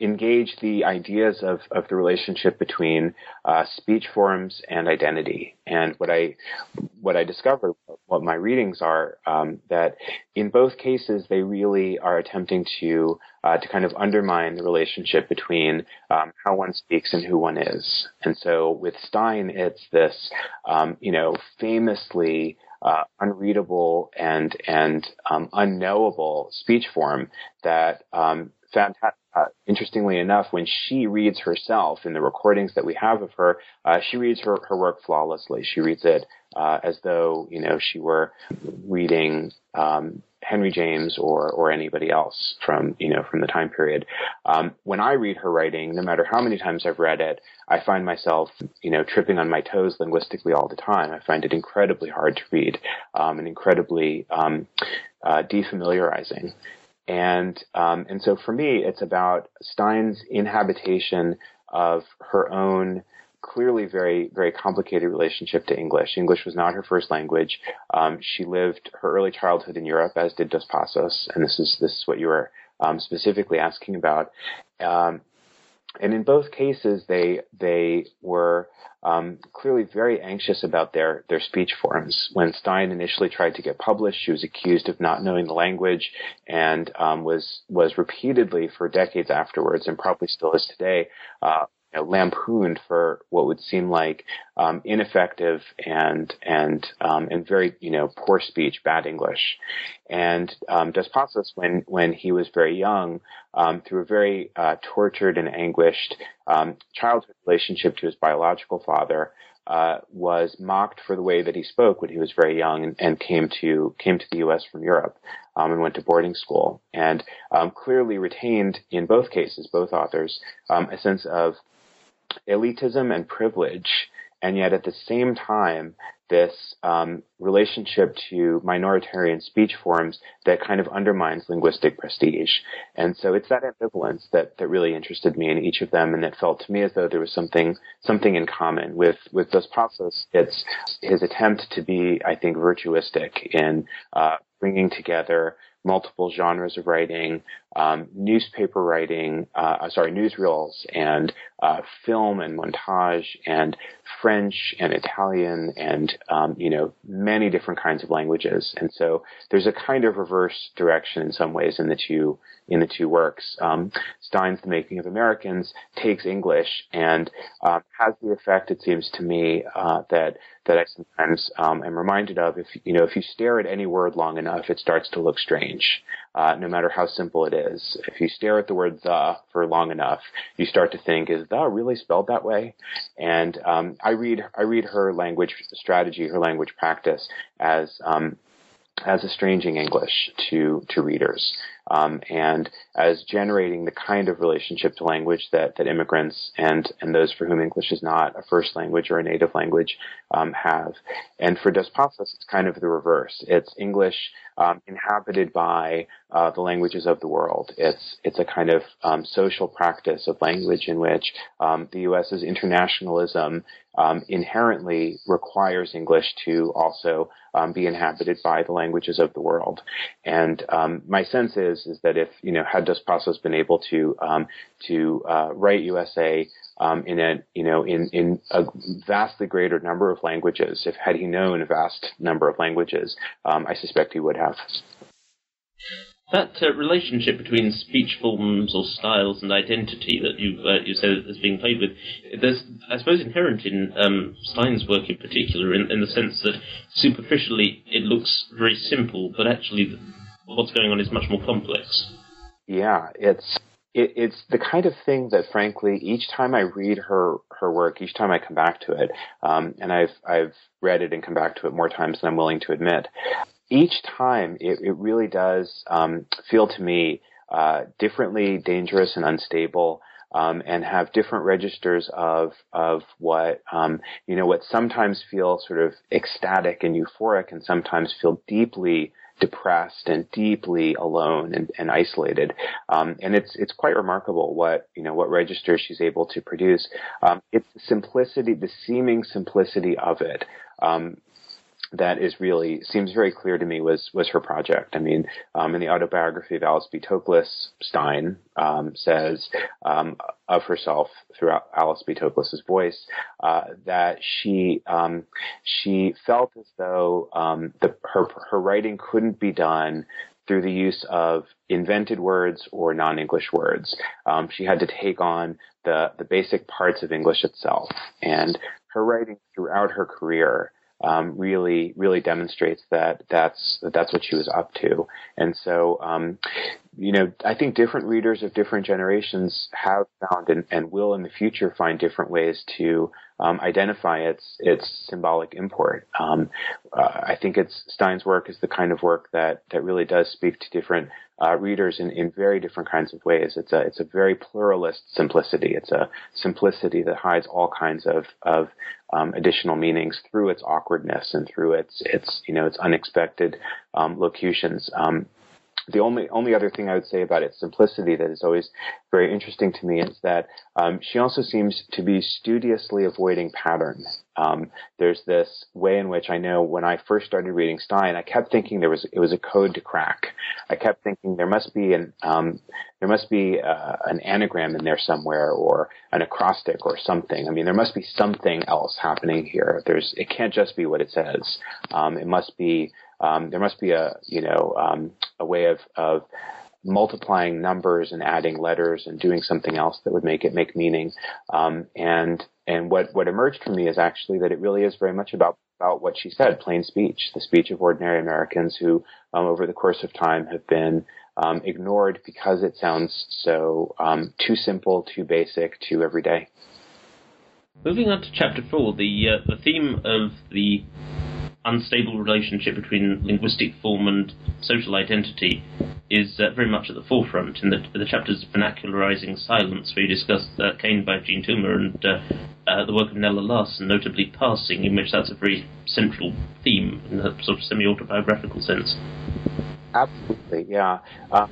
engage the ideas of, of the relationship between uh, speech forms and identity. And what I what I discovered, what my readings are, um, that in both cases they really are attempting to uh, to kind of undermine the relationship between um, how one speaks and who one is. And so with Stein, it's this um, you know famously uh, unreadable and and um, unknowable speech form that um, fantastic uh, interestingly enough, when she reads herself in the recordings that we have of her, uh, she reads her, her work flawlessly. She reads it uh, as though you know she were reading um, Henry James or or anybody else from you know from the time period. Um, when I read her writing, no matter how many times I've read it, I find myself you know tripping on my toes linguistically all the time. I find it incredibly hard to read um, and incredibly um, uh, defamiliarizing. And um, and so for me, it's about Stein's inhabitation of her own clearly very very complicated relationship to English. English was not her first language. Um, she lived her early childhood in Europe, as did Dos Passos, and this is this is what you were um, specifically asking about. Um, and in both cases, they they were um, clearly very anxious about their their speech forms. When Stein initially tried to get published, she was accused of not knowing the language, and um, was was repeatedly for decades afterwards, and probably still is today, uh, you know, lampooned for what would seem like um, ineffective and and um, and very you know poor speech, bad English. And um, when when he was very young, um, through a very uh, tortured and anguished um, childhood relationship to his biological father, uh, was mocked for the way that he spoke when he was very young and, and came to came to the U.S. from Europe um, and went to boarding school and um, clearly retained in both cases, both authors, um, a sense of elitism and privilege, and yet at the same time, this um, relationship to minoritarian speech forms that kind of undermines linguistic prestige. And so it's that ambivalence that, that really interested me in each of them, and it felt to me as though there was something something in common with with Dos Passos. It's his attempt to be, I think, virtuistic in uh, bringing together multiple genres of writing, um, newspaper writing, uh, sorry, newsreels and uh, film and montage and French and Italian and um, you know many different kinds of languages. And so there's a kind of reverse direction in some ways in the two in the two works. Um, Stein's The Making of Americans takes English and uh, has the effect, it seems to me, uh, that that I sometimes um, am reminded of. If you know, if you stare at any word long enough, it starts to look strange, uh, no matter how simple it is. If you stare at the word "the" for long enough, you start to think, "Is "the" really spelled that way?" And um, I read I read her language strategy, her language practice as um, as estranging English to to readers um, and as generating the kind of relationship to language that, that immigrants and, and those for whom English is not a first language or a native language um, have. And for Dos Passos, it's kind of the reverse. It's English um, inhabited by uh, the languages of the world. It's it's a kind of um, social practice of language in which um, the U.S.'s internationalism um, inherently requires English to also be inhabited by the languages of the world. And my sense is is that if you know had Dos Passos been able to um, to uh, write USA um, in a you know in in a vastly greater number of languages, if had he known a vast number of languages, um, I suspect he would have. That uh, relationship between speech forms or styles and identity that you uh, you said is being played with, there's I suppose inherent in um, Stein's work in particular, in, in the sense that superficially it looks very simple, but actually what's going on is much more complex. Yeah, it's it, it's the kind of thing that, frankly, each time I read her her work, each time I come back to it, um, and I've I've read it and come back to it more times than I'm willing to admit. Each time, it, it really does um, feel to me uh, differently dangerous and unstable. Um, and have different registers of of what um, you know what sometimes feel sort of ecstatic and euphoric, and sometimes feel deeply depressed and deeply alone and, and isolated. Um, and it's it's quite remarkable what you know what registers she's able to produce. Um, it's the simplicity, the seeming simplicity of it. Um, that is really seems very clear to me was was her project. I mean, um, in the autobiography of Alice B. Toklas, Stein um, says um, of herself through Alice B. Toklas's voice uh, that she um, she felt as though um, the, her her writing couldn't be done through the use of invented words or non-English words. Um, she had to take on the the basic parts of English itself, and her writing throughout her career um, really really demonstrates that that's that that's what she was up to. And so, um, you know, I think different readers of different generations have found and, and will in the future find different ways to um, identify its its symbolic import. Um, uh, I think it's Stein's work is the kind of work that that really does speak to different uh, readers in, in very different kinds of ways. It's a it's a very pluralist simplicity. It's a simplicity that hides all kinds of of um, additional meanings through its awkwardness and through its its you know its unexpected um, locutions. Um, the only only other thing I would say about its simplicity that is always very interesting to me is that um, she also seems to be studiously avoiding pattern. Um, there's this way in which I know when I first started reading Stein, I kept thinking there was it was a code to crack. I kept thinking there must be an um, there must be uh, an anagram in there somewhere or an acrostic or something. I mean, there must be something else happening here. There's it can't just be what it says. Um, it must be um, there must be a you know um, a way of of multiplying numbers and adding letters and doing something else that would make it make meaning. Um, and and what what emerged for me is actually that it really is very much about about what she said, plain speech, the speech of ordinary Americans who, um, over the course of time, have been um, ignored because it sounds so um, too simple, too basic, too everyday. Moving on to chapter four, the uh, the theme of the unstable relationship between linguistic form and social identity is uh, very much at the forefront in the, the chapters Vernacularizing Silence, where you discuss uh, by Jean Toomer and uh, uh, the work of Nella Larsen, notably Passing, in which that's a very central theme in a sort of semi autobiographical sense. Absolutely, yeah. Um,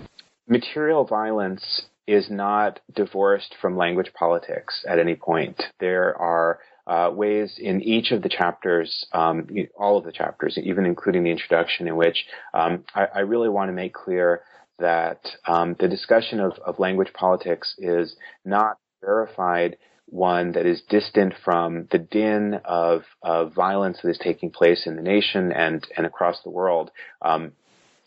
material violence is not divorced from language politics at any point. There are uh, ways in each of the chapters, um, all of the chapters, even including the introduction, in which um, I, I, really want to make clear that um, the discussion of, of, language politics is not verified one that is distant from the din of, of violence that is taking place in the nation and, and across the world.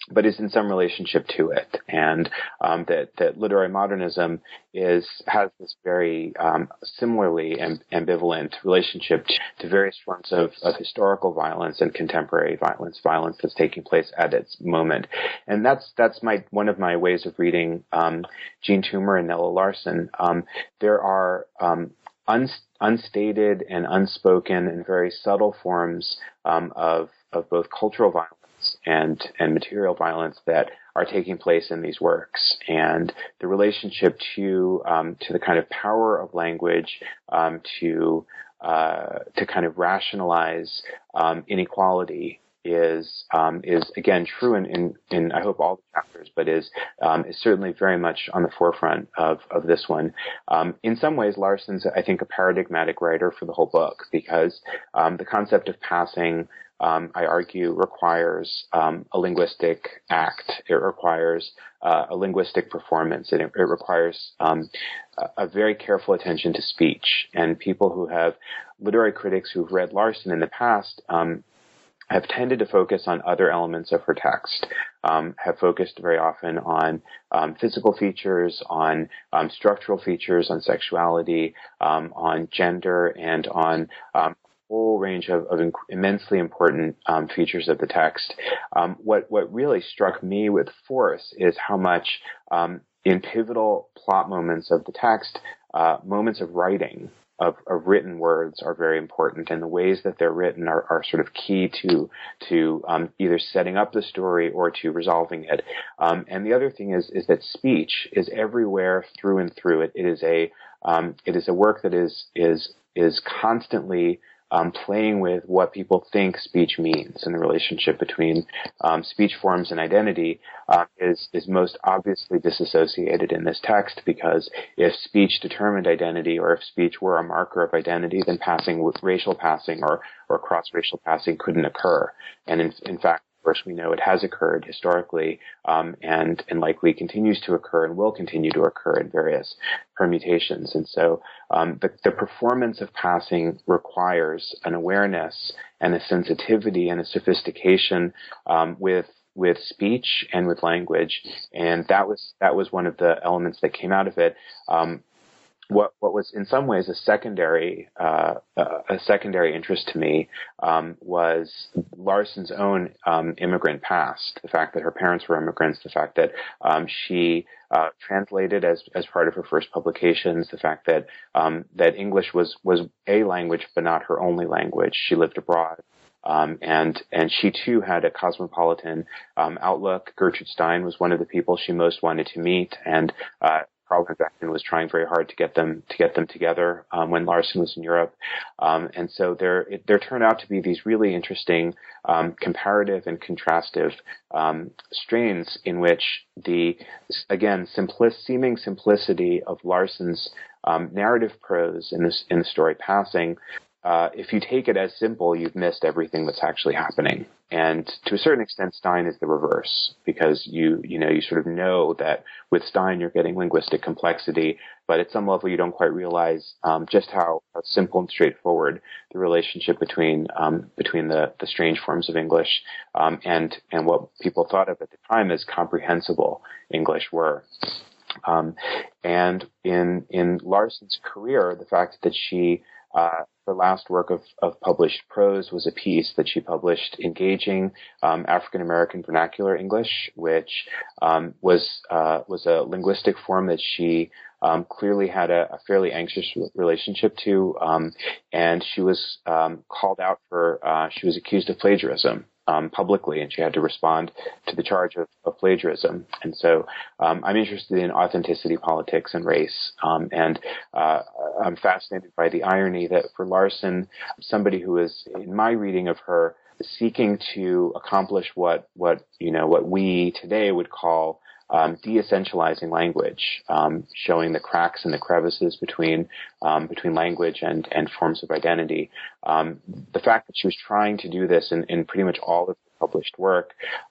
But is in some relationship to it, and um, that that literary modernism is has this very um, similarly amb- ambivalent relationship to, to various forms of, of, historical violence and contemporary violence, violence that's taking place at its moment, and that's that's my one of my ways of reading um, Jean Toomer and Nella Larsen. Um, there are um, un- unstated and unspoken and very subtle forms um, of of both cultural violence and and material violence that are taking place in these works, and the relationship to um, to the kind of power of language um, to uh, to kind of rationalize um, inequality is um, is again true in, in, in, I hope all the chapters, but is um, is certainly very much on the forefront of of this one. Um, in some ways, Larsen's I think a paradigmatic writer for the whole book because um, the concept of passing um, I argue, requires um, a linguistic act. It requires uh, a linguistic performance. It, it requires um, a, very careful attention to speech. And people who have literary critics who've read Larsen in the past um, have tended to focus on other elements of her text, um, have focused very often on um, physical features, on um, structural features, on sexuality, um, on gender, and on um, whole range of, of immensely important um, features of the text. Um, what what really struck me with force is how much um, in pivotal plot moments of the text, uh, moments of writing. Of, of, written words are very important, and the ways that they're written are, are sort of key to to um, either setting up the story or to resolving it. Um, and the other thing is is that speech is everywhere through and through. It, it is a um, it is a work that is is is constantly um, playing with what people think speech means and the relationship between um, speech forms and identity uh, is is most obviously disassociated in this text because if speech determined identity or if speech were a marker of identity, then passing racial passing or or cross racial passing couldn't occur. And in, in fact, course, we know it has occurred historically, um, and and likely continues to occur and will continue to occur in various permutations. And so, um, the, the performance of passing requires an awareness and a sensitivity and a sophistication um, with with speech and with language, and that was that was one of the elements that came out of it. Um, what what was in some ways a secondary uh, a secondary interest to me um, was Larsen's own um, immigrant past. The fact that her parents were immigrants, the fact that um, she uh, translated as as part of her first publications, the fact that um, that English was was a language but not her only language. She lived abroad. Um, and and she too had a cosmopolitan um, outlook. Gertrude Stein was one of the people she most wanted to meet, and uh, Carl Beckman was trying very hard to get them to get them together um, when Larsen was in Europe, um, and so there it, there turned out to be these really interesting um, comparative and contrastive um, strains in which the again seeming simplicity of Larsen's um, narrative prose in this in the story passing uh, if you take it as simple, you've missed everything that's actually happening. And to a certain extent, Stein is the reverse because you, you know, you sort of know that with Stein you're getting linguistic complexity, but at some level you don't quite realize um, just how, simple and straightforward the relationship between um, between the, the strange forms of English um, and and what people thought of at the time as comprehensible English were. Um, and in in Larsen's career, the fact that she uh, her last work of, of, published prose was a piece that she published engaging um, African American vernacular English, which um, was uh, was a linguistic form that she um, clearly had a, a, fairly anxious relationship to, um, and she was um, called out for uh, she was accused of plagiarism um, publicly, and she had to respond to the charge of, of plagiarism. And so um, I'm interested in authenticity politics and race, um, and uh, I'm fascinated by the irony that for Larsen, somebody who is, in my reading of her, seeking to accomplish what what you know what we today would call um, de-essentializing language, um, showing the cracks and the crevices between um, between language and and forms of identity. Um, the fact that she was trying to do this in, in pretty much all of published work,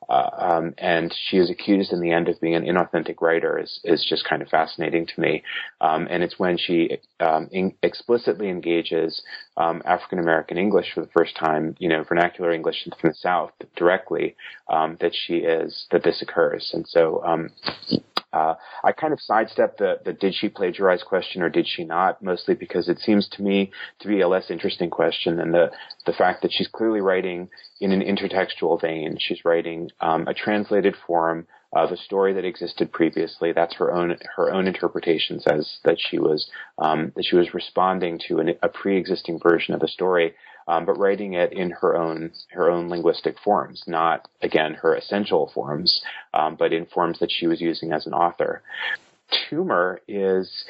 uh, um, and she is accused in the end of being an inauthentic writer is, is just kind of fascinating to me. Um, and it's when she um, in, explicitly engages um, African American English for the first time, you know, vernacular English from the South directly, um, that she is that this occurs. And so um, uh, I kind of sidestepped the, the did she plagiarize question or did she not, mostly because it seems to me to be a less interesting question than the, the fact that she's clearly writing in an intertextual vein. She's writing um, a translated form of a story that existed previously. That's her own her own interpretation says that she was um, that she was responding to an, a pre-existing version of the story um, but writing it in her own her own linguistic forms, not again her essential forms, um, but in forms that she was using as an author. Toomer is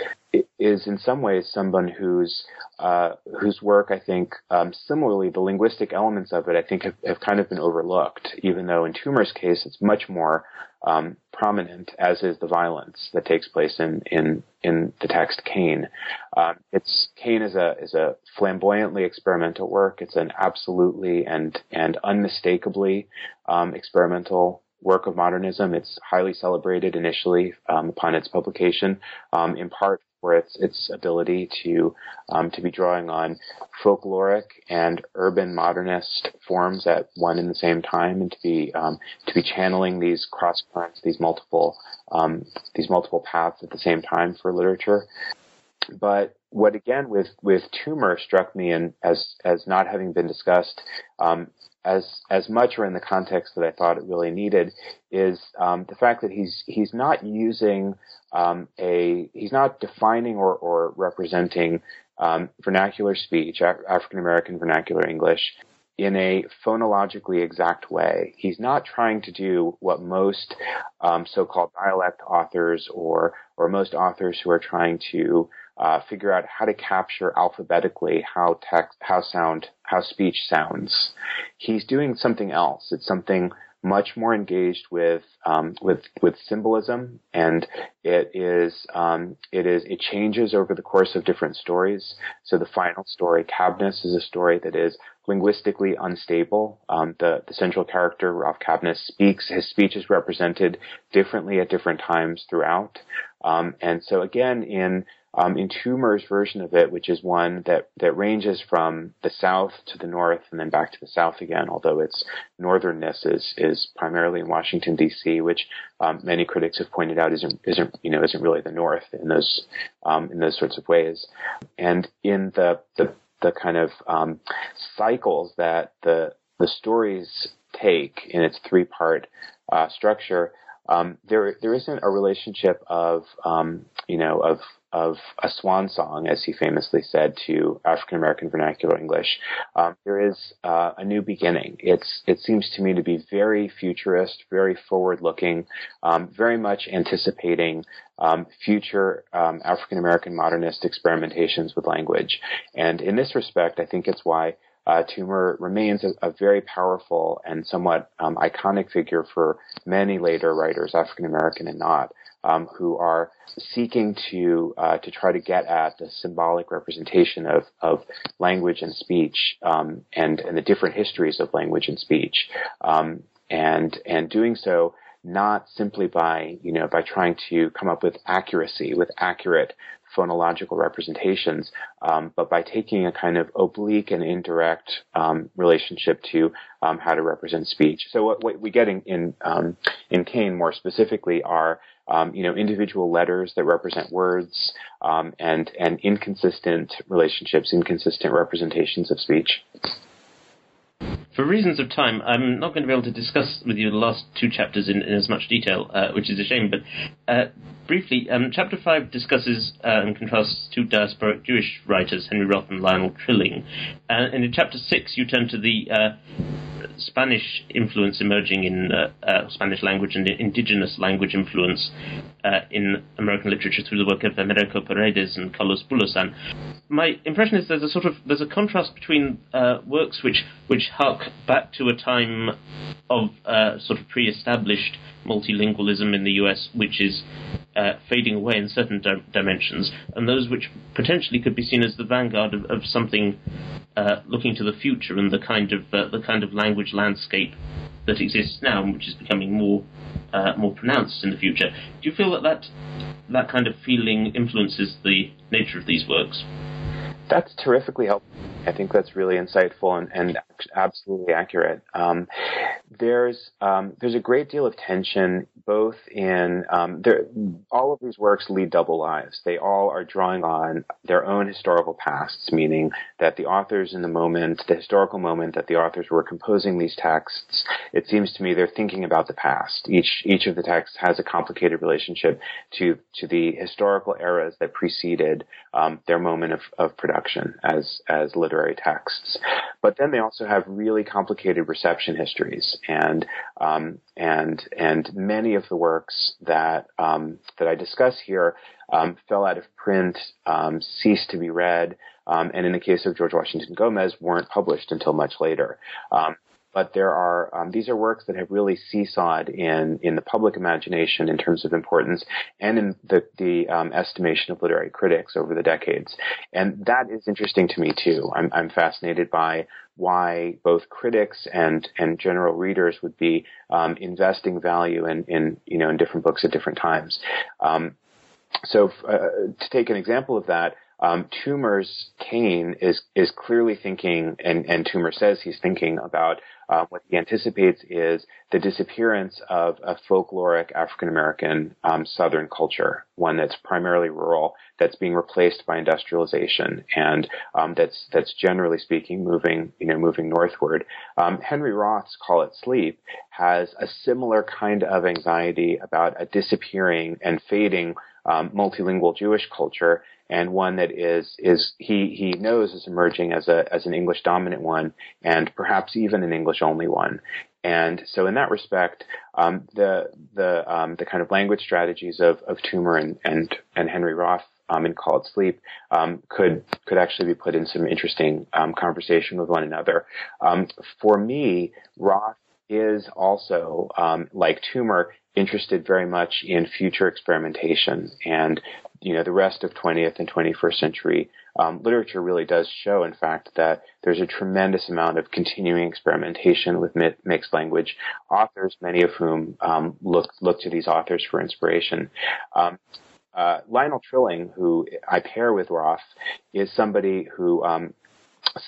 is in some ways someone whose uh, whose work I think um, similarly the linguistic elements of it I think have, have, kind of been overlooked, even though in Toomer's case it's much more um, prominent, as is the violence that takes place in in in the text Cane. Um, it's Cane is a is a flamboyantly experimental work. It's an absolutely and and unmistakably um, experimental work of modernism. It's highly celebrated initially um, upon its publication, um, in part for its its ability to um, to be drawing on folkloric and urban modernist forms at one and the same time, and to be um, to be channeling these cross currents, these multiple um, these multiple paths at the same time for literature. But what again with with Toomer struck me and as as not having been discussed um, as as much or in the context that I thought it really needed is um, the fact that he's he's not using um, a he's not defining or, or representing um, vernacular speech African American vernacular English in a phonologically exact way. He's not trying to do what most um, so-called dialect authors or or most authors who are trying to uh, figure out how to capture alphabetically how text, how sound, how speech sounds. He's doing something else. It's something much more engaged with um, with with symbolism, and it is um, it is it changes over the course of different stories. So the final story, Kabnis, is a story that is linguistically unstable. Um, the the central character, Ralph Kabnis, speaks. His speech is represented differently at different times throughout, um, and so again in um, in Toomer's version of it, which is one that, that ranges from the south to the north and then back to the south again, although its northernness is, is primarily in Washington D.C., which um, many critics have pointed out isn't isn't you know isn't really the north in those um, in those sorts of ways. And in the the, the kind of um, cycles that the the stories take in its three part uh, structure, um, there there isn't a relationship of um, you know of of a swan song, as he famously said to African American vernacular English. Um, there is uh, a new beginning. It's it seems to me to be very futurist, very forward looking, um, very much anticipating um, future um, African American modernist experimentations with language. And in this respect, I think it's why uh, Toomer remains a, a, very powerful and somewhat um, iconic figure for many later writers, African American and not, um, who are seeking to uh, to try to get at the symbolic representation of, of language and speech um, and and the different histories of language and speech, um, and and doing so not simply by you know by trying to come up with accuracy with accurate phonological representations, um, but by taking a kind of oblique and indirect um, relationship to um, how to represent speech. So what, what we get in in, um, in Cane more specifically are um, you know, individual letters that represent words, um, and and inconsistent relationships, inconsistent representations of speech. For reasons of time, I'm not going to be able to discuss with you the last two chapters in, in as much detail, uh, which is a shame. But uh, briefly, um, chapter five discusses uh, and contrasts two diasporic Jewish writers, Henry Roth and Lionel Trilling. Uh, and in chapter six, you turn to the uh, Spanish influence emerging in uh, uh, Spanish language and indigenous language influence uh, in American literature through the work of Americo Paredes and Carlos Bulosan. My impression is there's a sort of there's a contrast between uh, works which which hark back to a time of uh, sort of pre-established multilingualism in the U.S., which is uh, fading away in certain di- dimensions, and those which potentially could be seen as the vanguard of, of something uh, looking to the future and the kind of uh, the kind of language landscape that exists now, and which is becoming more uh, more pronounced in the future. Do you feel that, that that kind of feeling influences the nature of these works? That's terrifically helpful. I think that's really insightful and, and absolutely accurate. Um, there's um, there's a great deal of tension both in um, all of these works lead double lives. They all are drawing on their own historical pasts, meaning that the authors in the moment, the historical moment that the authors were composing these texts, it seems to me they're thinking about the past. Each each of the texts has a complicated relationship to to the historical eras that preceded um, their moment of, of production as as literary texts. But then they also have really complicated reception histories, and um, and and many of the works that um, that I discuss here um, fell out of print, um, ceased to be read, um, and in the case of George Washington Gomez, weren't published until much later. But there are um, these are works that have really seesawed in in the public imagination in terms of importance and in the the um, estimation of literary critics over the decades, and that is interesting to me too. I'm I'm fascinated by why both critics and and general readers would be um, investing value in in you know in different books at different times. Um, so uh, to take an example of that, um, Toomer's Cane is is clearly thinking, and, and Toomer says he's thinking about uh, what he anticipates is the disappearance of a folkloric African American um, Southern culture, one that's primarily rural, that's being replaced by industrialization, and um, that's that's generally speaking moving you know moving northward. Um, Henry Roth's Call It Sleep has a similar kind of anxiety about a disappearing and fading um, multilingual Jewish culture and one that is is he he knows is emerging as a as an English dominant one and perhaps even an English only one. And so, in that respect, um, the the um, the kind of language strategies of of Toomer and and, and Henry Roth um, in Call It Sleep um, could could actually be put in some interesting um, conversation with one another. Um, for me, Roth is also like Toomer interested very much in future experimentation and you know the rest of 20th and 21st century um, literature really does show, in fact, that there's a tremendous amount of continuing experimentation with mi- mixed language authors, many of whom um, look look to these authors for inspiration. Um, uh, Lionel Trilling, who I pair with Roth, is somebody who um,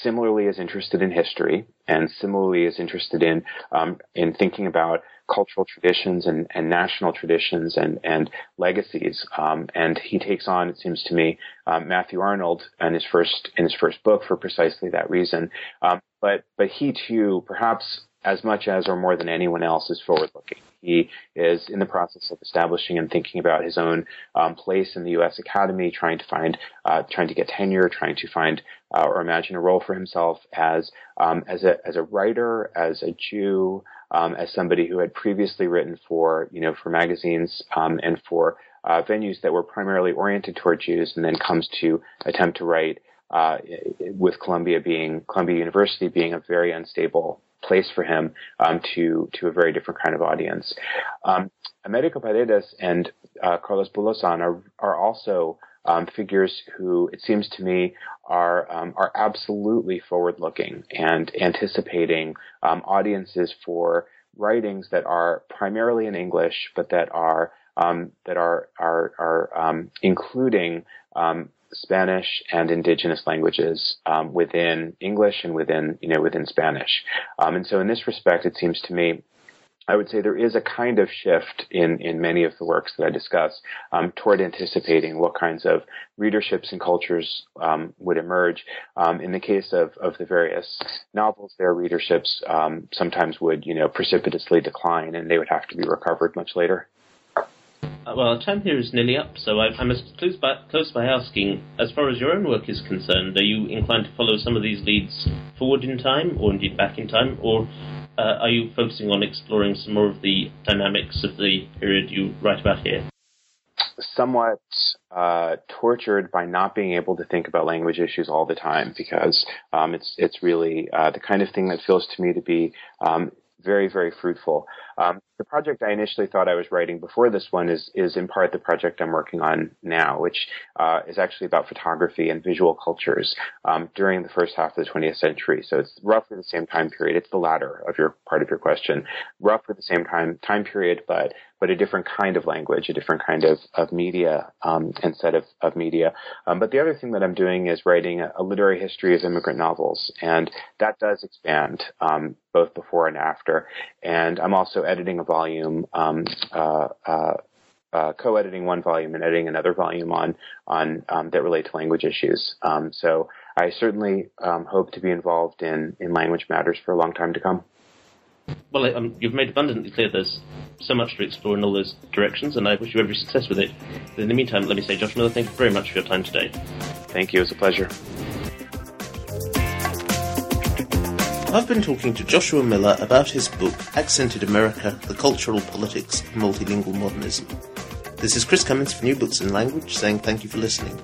similarly is interested in history and similarly is interested in um, in thinking about cultural traditions and, and national traditions and, and legacies. Um, and he takes on, it seems to me, um, Matthew Arnold in his first in his first book for precisely that reason. Um, but but he too, perhaps as much as or more than anyone else, is forward looking. He is in the process of establishing and thinking about his own um, place in the U.S. Academy, trying to find, uh, trying to get tenure, trying to find uh, or imagine a role for himself as um, as a as a writer, as a Jew, um, as somebody who had previously written for you know for magazines um, and for uh, venues that were primarily oriented toward Jews, and then comes to attempt to write uh, with Columbia being Columbia University being a very unstable place for him um, to to a very different kind of audience. Um, Americo Paredes and uh, Carlos Bulosan are are also um, figures who it seems to me are um, are absolutely forward looking and anticipating um, audiences for writings that are primarily in English, but that are um, that are are are including Spanish and indigenous languages um, within English and within you know within Spanish. Um, and so in this respect, it seems to me. I would say there is a kind of shift in, in many of the works that I discuss um, toward anticipating what kinds of readerships and cultures um, would emerge. Um, in the case of, of the various novels, their readerships um, sometimes would, you know, precipitously decline, and they would have to be recovered much later. Uh, well, time here is nearly up, so I, I must close by, close by asking, as far as your own work is concerned, are you inclined to follow some of these leads forward in time, or indeed back in time, or are you focusing on exploring some more of the dynamics of the period you write about here? Somewhat uh, tortured by not being able to think about language issues all the time because um, it's it's really uh, the kind of thing that feels to me to be um, very very fruitful. Um, the project I initially thought I was writing before this one is is in part the project I'm working on now, which uh, is actually about photography and visual cultures um, during the first half of the 20th century. So it's roughly the same time period. It's the latter of your part of your question, roughly the same time time period, but but a different kind of language, a different kind of of media um, and set of of media. Um, but the other thing that I'm doing is writing a, a, literary history of immigrant novels, and that does expand um, both before and after. And I'm also editing a volume, um, uh, uh, uh, co-editing one volume and editing another volume on on um, that relate to language issues. Um, so I certainly um, hope to be involved in in language matters for a long time to come. Well, um, you've made abundantly clear there's so much to explore in all those directions, and I wish you every success with it. But in the meantime, let me say, Josh Miller, thank you very much for your time today. Thank you. It was a pleasure. I've been talking to Joshua Miller about his book, Accented America The Cultural Politics of Multilingual Modernism. This is Chris Cummins for New Books in Language saying thank you for listening.